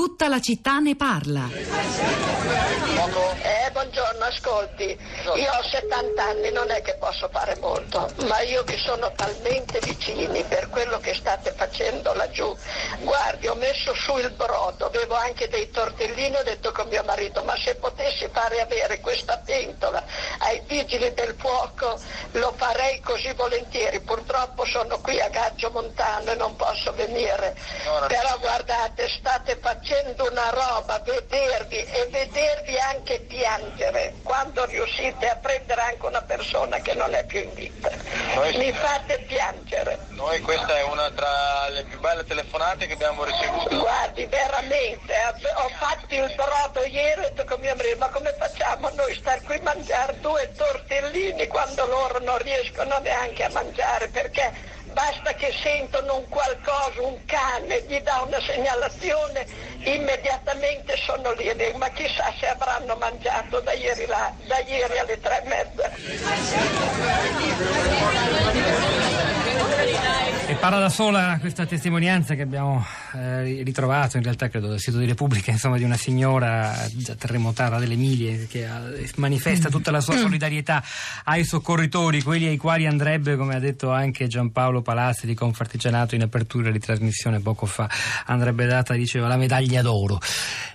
Tutta la città ne parla. Eh, buongiorno, ascolti, io ho 70 anni, non è che posso fare molto, ma io vi sono talmente vicini per quello che state facendo laggiù. Guardi, ho messo su il brodo, avevo anche dei tortellini, ho detto con mio marito, ma se potessi fare avere questa pentola ai vigili del fuoco lo farei così volentieri. Purtroppo sono qui a Gaggio Montano e non posso venire. Però guardate, state facendo una roba, vedervi e vedervi anche piangere quando riuscite a prendere anche una persona che non è più in vita. Noi- Mi fate piangere. Noi questa è una tra le più belle telefonate che abbiamo ricevuto. Guardi, veramente, eh, ho fatto il brodo ieri e ho detto con mio marito, ma come facciamo noi star qui a mangiare due tortellini quando loro non riescono neanche a mangiare? Perché basta che sentono un qualcosa, un cane, gli dà una segnalazione, immediatamente sono lì. E dico, Ma chissà se avranno mangiato da ieri, là, da ieri alle tre e mezza. Parla da sola questa testimonianza che abbiamo eh, ritrovato, in realtà credo dal sito di Repubblica, insomma, di una signora già terremotata delle Emilie che ha- manifesta tutta la sua solidarietà ai soccorritori, quelli ai quali andrebbe, come ha detto anche Giampaolo Palazzi di Confartigianato in apertura di trasmissione poco fa, andrebbe data, diceva, la medaglia d'oro.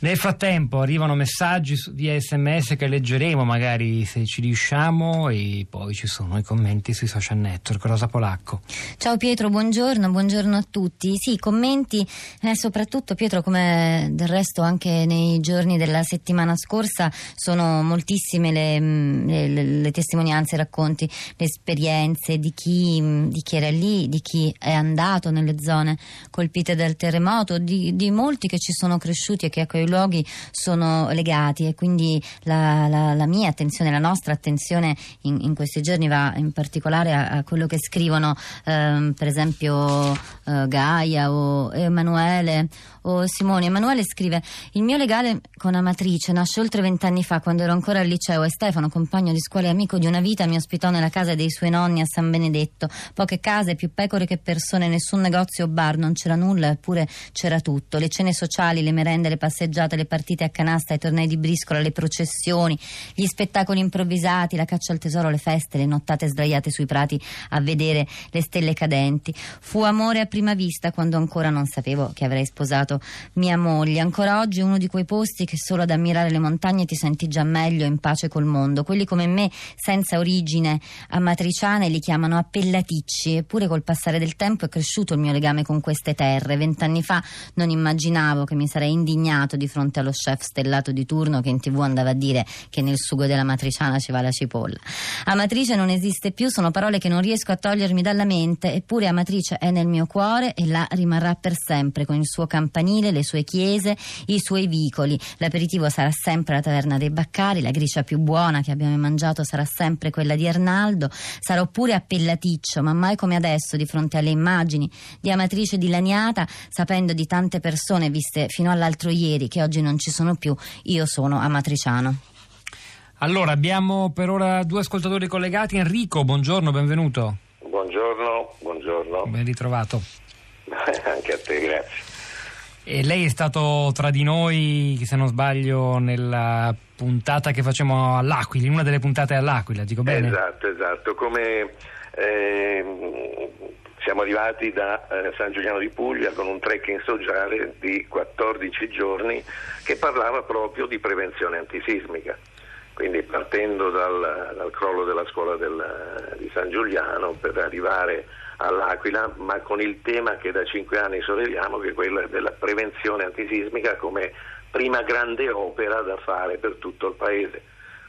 Nel frattempo arrivano messaggi via sms che leggeremo magari se ci riusciamo e poi ci sono i commenti sui social network. Rosa Polacco. Ciao Pietro, buongiorno, buongiorno a tutti. Sì, commenti, eh, soprattutto Pietro, come del resto anche nei giorni della settimana scorsa, sono moltissime le, mm, le- le testimonianze, i racconti, le esperienze di chi, mm, di chi era lì, di chi è andato nelle zone colpite dal terremoto, di, di molti che ci sono cresciuti e che a quei luoghi sono legati e quindi la, la- la mia attenzione, la nostra attenzione in, in questi giorni va in particolare a, a quello che scrivono ehm, per esempio eh, Gaia o Emanuele o Simone. Emanuele scrive: Il mio legale con Amatrice nasce oltre vent'anni fa, quando ero ancora al liceo, e Stefano, compagno di scuola e amico di una vita, mi ospitò nella casa dei suoi nonni a San Benedetto. Poche case, più pecore che persone, nessun negozio o bar, non c'era nulla, eppure c'era tutto. Le cene sociali, le merende, le passeggiate, le partite a canasta, i tornei di briscola, le processioni, gli spettacoli improvvisati, la caccia al tesoro, le feste, le nottate sdraiate sui prati a vedere le stelle cadenti. Fu amore a prima vista quando ancora non sapevo che avrei sposato mia moglie. Ancora oggi è uno di quei posti che solo ad ammirare le montagne ti senti già meglio in pace col mondo. Quelli come me, senza origine amatriciane, li chiamano appellaticci. Eppure col passare del tempo è cresciuto il mio legame con queste terre. Vent'anni fa non immaginavo che mi sarei indignato di fronte allo chef stellato di turno che in tv andava a dire che nel sugo della matriciana ci va la cipolla. Amatrice non esiste più, sono parole che non riesco a togliermi dalla mente, eppure Amatrice è nel mio cuore e là rimarrà per sempre con il suo campanile, le sue chiese, i suoi vicoli. L'aperitivo sarà sempre la taverna dei Baccari, la gricia più buona che abbiamo mangiato sarà sempre quella di Arnaldo. Sarò pure appellaticcio, ma mai come adesso di fronte alle immagini di Amatrice dilaniata, sapendo di tante persone viste fino all'altro ieri che oggi non ci sono più, io sono amatriciano. Allora, abbiamo per ora due ascoltatori collegati. Enrico, buongiorno, benvenuto. Buongiorno, buongiorno. Ben ritrovato. Anche a te, grazie. E lei è stato tra di noi, se non sbaglio, nella puntata che facciamo all'Aquila, in una delle puntate all'Aquila, dico bene? Esatto, esatto. Come ehm, siamo arrivati da eh, San Giuliano di Puglia con un trekking sociale di 14 giorni che parlava proprio di prevenzione antisismica. Quindi partendo dal, dal crollo della scuola del- di San Giuliano per arrivare all'Aquila, ma con il tema che da cinque anni solleviamo, che è quello della prevenzione antisismica come prima grande opera da fare per tutto il Paese,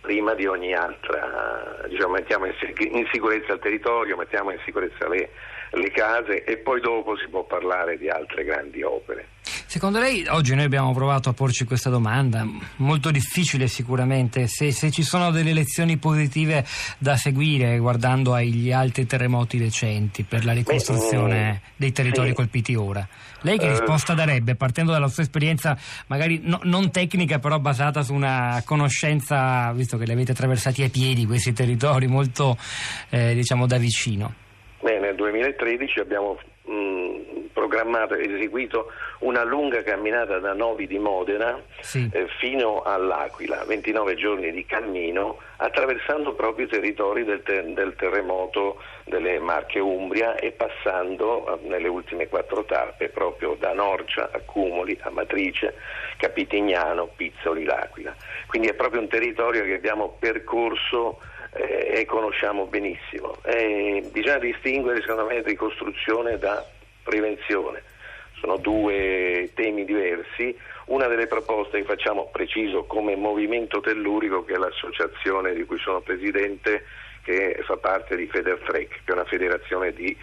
prima di ogni altra, diciamo, mettiamo in, sic- in sicurezza il territorio, mettiamo in sicurezza le, le case e poi dopo si può parlare di altre grandi opere. Secondo lei, oggi noi abbiamo provato a porci questa domanda, molto difficile sicuramente, se, se ci sono delle lezioni positive da seguire guardando agli altri terremoti recenti per la ricostruzione dei territori sì. colpiti ora. Lei che Eh. risposta darebbe, partendo dalla sua esperienza magari no- non tecnica, però basata su una conoscenza, visto che li avete attraversati a piedi questi territori, molto eh, diciamo da vicino? Beh, nel 2013 abbiamo mh, programmato e eseguito una lunga camminata da Novi di Modena Sì. eh, fino all'Aquila, 29 giorni di cammino, attraversando proprio i territori del, te- del terremoto delle Marche Umbria e passando eh, nelle ultime quattro tappe proprio da Norcia a Cumoli, a Matrice, Capitignano, Pizzoli, l'Aquila. Quindi è proprio un territorio che abbiamo percorso eh, e conosciamo benissimo. Eh, bisogna distinguere secondo me ricostruzione da prevenzione. Sono due temi diversi. Una delle proposte che facciamo, preciso, come movimento tellurico, che è l'associazione di cui sono presidente, che fa parte di Federtrek, che è una federazione di,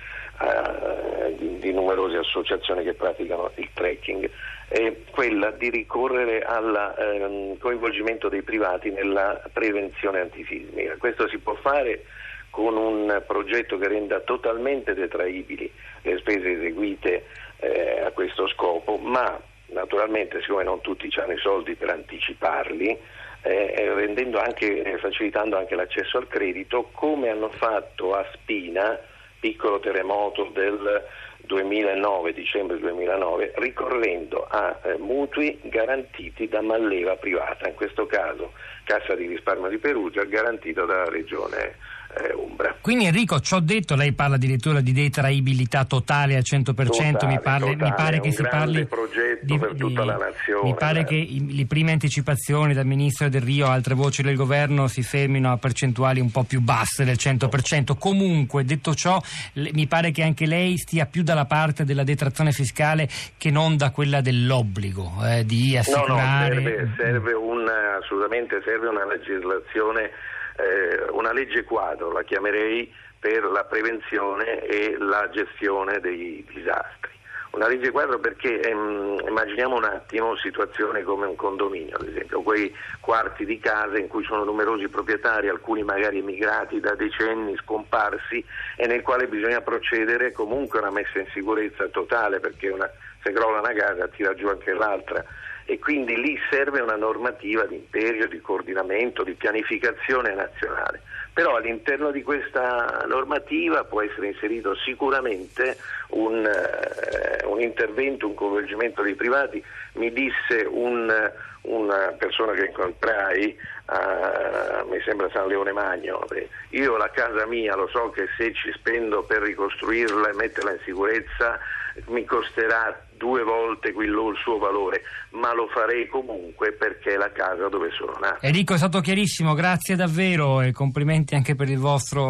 eh, di- di numerose associazioni che praticano il trekking, è quella di ricorrere al ehm, coinvolgimento dei privati nella prevenzione antisismica. Questo si può fare con un progetto che renda totalmente detraibili le spese eseguite eh, a questo scopo, ma naturalmente siccome non tutti hanno i soldi per anticiparli, eh, anche, eh, facilitando anche l'accesso al credito, come hanno fatto a Spina, piccolo terremoto del 2009, dicembre 2009, ricorrendo a eh, mutui garantiti da Malleva privata, in questo caso Cassa di risparmio di Perugia, garantito dalla regione eh, Umbra. Quindi Enrico, ci ho detto, lei parla addirittura di detraibilità totale al 100%, Totale, mi, parli- mi totale, pare è che si parli progetto per tutta la nazione, Mi pare eh. che i- le prime anticipazioni dal Ministro del Rio, altre voci del governo si fermino a percentuali un po' più basse del 100%. Comunque, detto ciò, le- mi pare che anche lei stia più dalla parte della detrazione fiscale che non da quella dell'obbligo eh, di No, no, assicurare. serve, serve un, assolutamente serve una legislazione, eh, una legge quadro, la chiamerei, per la prevenzione e la gestione dei disastri. Una legge quadro perché ehm, immaginiamo un attimo situazioni come un condominio, ad esempio, quei quarti di casa in cui sono numerosi proprietari, alcuni magari emigrati da decenni, scomparsi, e nel quale bisogna procedere comunque a una messa in sicurezza totale, perché una- se crolla una casa tira giù anche l'altra e quindi lì serve una normativa di imperio, di coordinamento, di pianificazione nazionale. Però all'interno di questa normativa può essere inserito sicuramente un, eh, un intervento, un coinvolgimento dei privati. Mi disse un- una persona che incontrai, a, mi sembra San Leone Magno, io la casa mia lo so che se ci spendo per ricostruirla e metterla in sicurezza mi costerà due volte quello, il suo valore, ma lo farei comunque perché è la casa dove sono nato. Enrico è stato chiarissimo, grazie davvero e complimenti anche per il vostro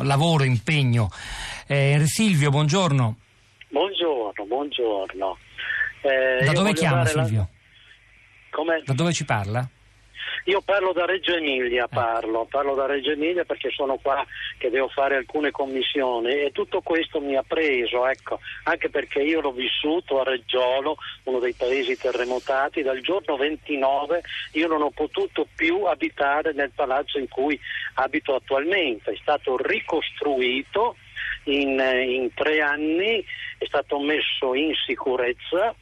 eh, lavoro, impegno. Eh, Silvio, buongiorno. Buongiorno, buongiorno. Eh, Da dove chiama la- Silvio? Come? Da dove ci parla? Io parlo da Reggio Emilia, parlo, parlo da Reggio Emilia perché sono qua che devo fare alcune commissioni e tutto questo mi ha preso, ecco, anche perché io l'ho vissuto a Reggiolo, uno dei paesi terremotati, dal giorno 29 io non ho potuto più abitare nel palazzo in cui abito attualmente, è stato ricostruito in, in tre anni, è stato messo in sicurezza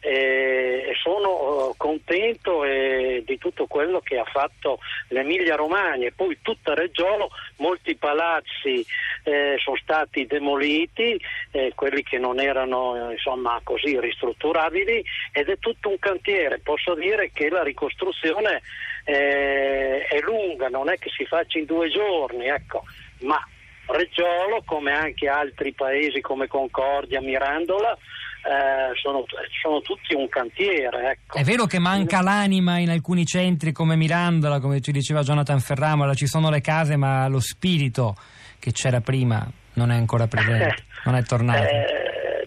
e sono eh, contento eh, di tutto quello che ha fatto l'Emilia Romagna e poi tutta Reggiolo, molti palazzi eh, sono stati demoliti, eh, quelli che non erano insomma così ristrutturabili ed è tutto un cantiere, posso dire che la ricostruzione è lunga, non è che si faccia in due giorni, ecco, ma Reggiolo, come anche altri paesi come Concordia, Mirandola, eh, sono, sono tutti un cantiere. Ecco. È vero che manca l'anima in alcuni centri come Mirandola, come ci diceva Jonathan Ferramola, ci sono le case ma lo spirito che c'era prima non è ancora presente, non è tornato. Eh,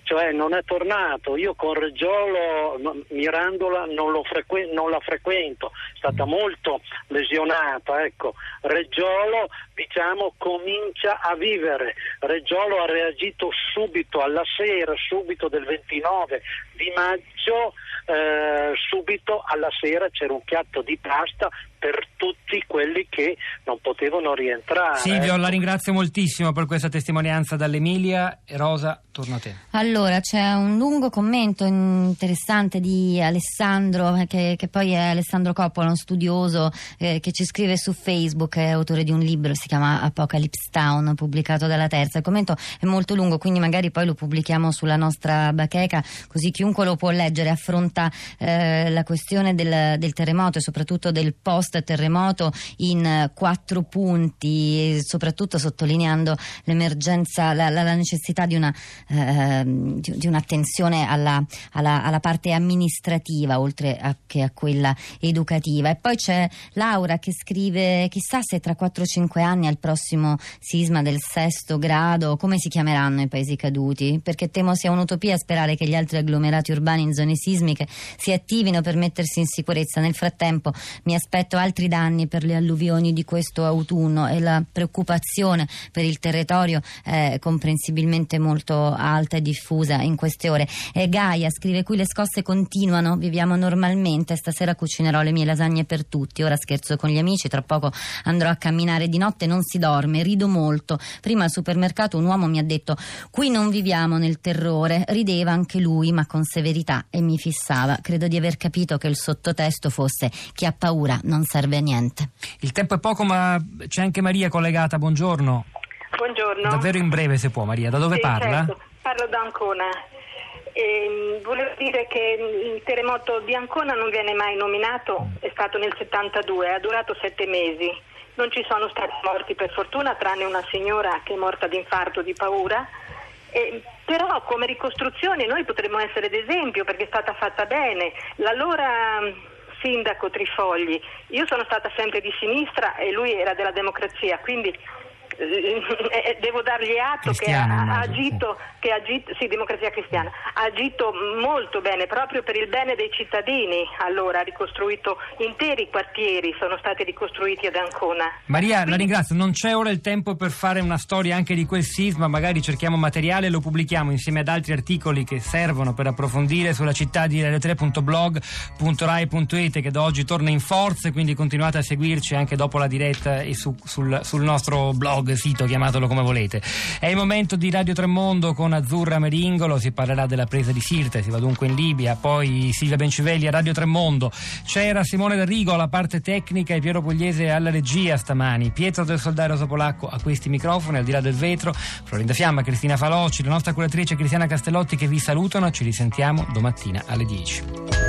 cioè non è tornato. Io con Reggiolo, Mirandola non, lo frequ- non la frequento, è stata molto lesionata. Ecco. Reggiolo diciamo comincia a vivere. Reggiolo ha reagito subito alla sera, subito del 29 di maggio, eh, subito alla sera c'era un piatto di pasta per tutti quelli che non potevano rientrare. Silvio, la ringrazio moltissimo per questa testimonianza dall'Emilia. Rosa, torno a te. Allora, c'è un lungo commento interessante di Alessandro, che, che poi è Alessandro Coppola, un studioso eh, che ci scrive su Facebook, è autore di un libro, si chiama Apocalypse Town, pubblicato dalla Terza. Il commento è molto lungo, quindi magari poi lo pubblichiamo sulla nostra bacheca, così chiunque lo può leggere, affronta eh, la questione del, del, terremoto e soprattutto del post-terremoto in eh, quattro punti, soprattutto sottolineando l'emergenza, la, la, la necessità di, una, eh, di, di un'attenzione alla, alla, alla, parte amministrativa oltre a, che a quella educativa. E poi c'è Laura che scrive chissà se tra 4-5 anni al prossimo sisma del sesto grado come si chiameranno i paesi caduti, perché temo sia un'utopia sperare che gli altri agglomerati urbani in zone sismiche si attivino per mettersi in sicurezza. Nel frattempo mi aspetto altri danni per le alluvioni di questo autunno e la preoccupazione per il territorio è comprensibilmente molto alta e diffusa in queste ore. E Gaia scrive qui le scosse continuano, viviamo normalmente, stasera cucinerò le mie lasagne per tutti, ora scherzo con gli amici, tra poco andrò a camminare di notte, non si dorme, rido molto. Prima al supermercato un uomo mi ha detto qui non viviamo nel terrore, rideva anche lui ma con severità e mi fissava. Credo di aver capito che il sottotesto fosse chi ha paura non serve a niente. Il tempo è poco ma c'è anche Maria collegata, buongiorno. Buongiorno. Davvero in breve se può Maria, da dove Sì, parla? certo. Parlo da Ancona. Ehm, volevo dire che il terremoto di Ancona non viene mai nominato, è stato nel 72, ha durato sette mesi. Non ci sono stati morti per fortuna, tranne una signora che è morta di infarto di paura. Eh, però come ricostruzione noi potremmo essere d'esempio perché è stata fatta bene. L'allora sindaco Trifogli, io sono stata sempre di sinistra e lui era della democrazia, quindi devo dargli atto che ha, agito, che ha agito, sì, democrazia cristiana, ha agito molto bene proprio per il bene dei cittadini. Allora ha ricostruito interi quartieri, sono stati ricostruiti ad Ancona. Maria, la ringrazio. Non c'è ora il tempo per fare una storia anche di quel sisma, magari cerchiamo materiale e lo pubblichiamo insieme ad altri articoli che servono per approfondire sulla città di radio3.blog.rai.it che da oggi torna in forze, quindi continuate a seguirci anche dopo la diretta e su- sul, sul nostro sito, chiamatelo come volete. È il momento di Radio Tremondo con Azzurra Meringolo, si parlerà della presa di Sirte, si va dunque in Libia, poi Silvia Bencivelli a Radio Tremondo. C'era Simone D'Arrigo alla parte tecnica e Piero Pugliese alla regia stamani. Pietro del Soldario Sopolacco a questi microfoni, al di là del vetro. Florinda Fiamma, Cristina Falocci, la nostra curatrice Cristiana Castellotti che vi salutano. Ci risentiamo domattina alle 10.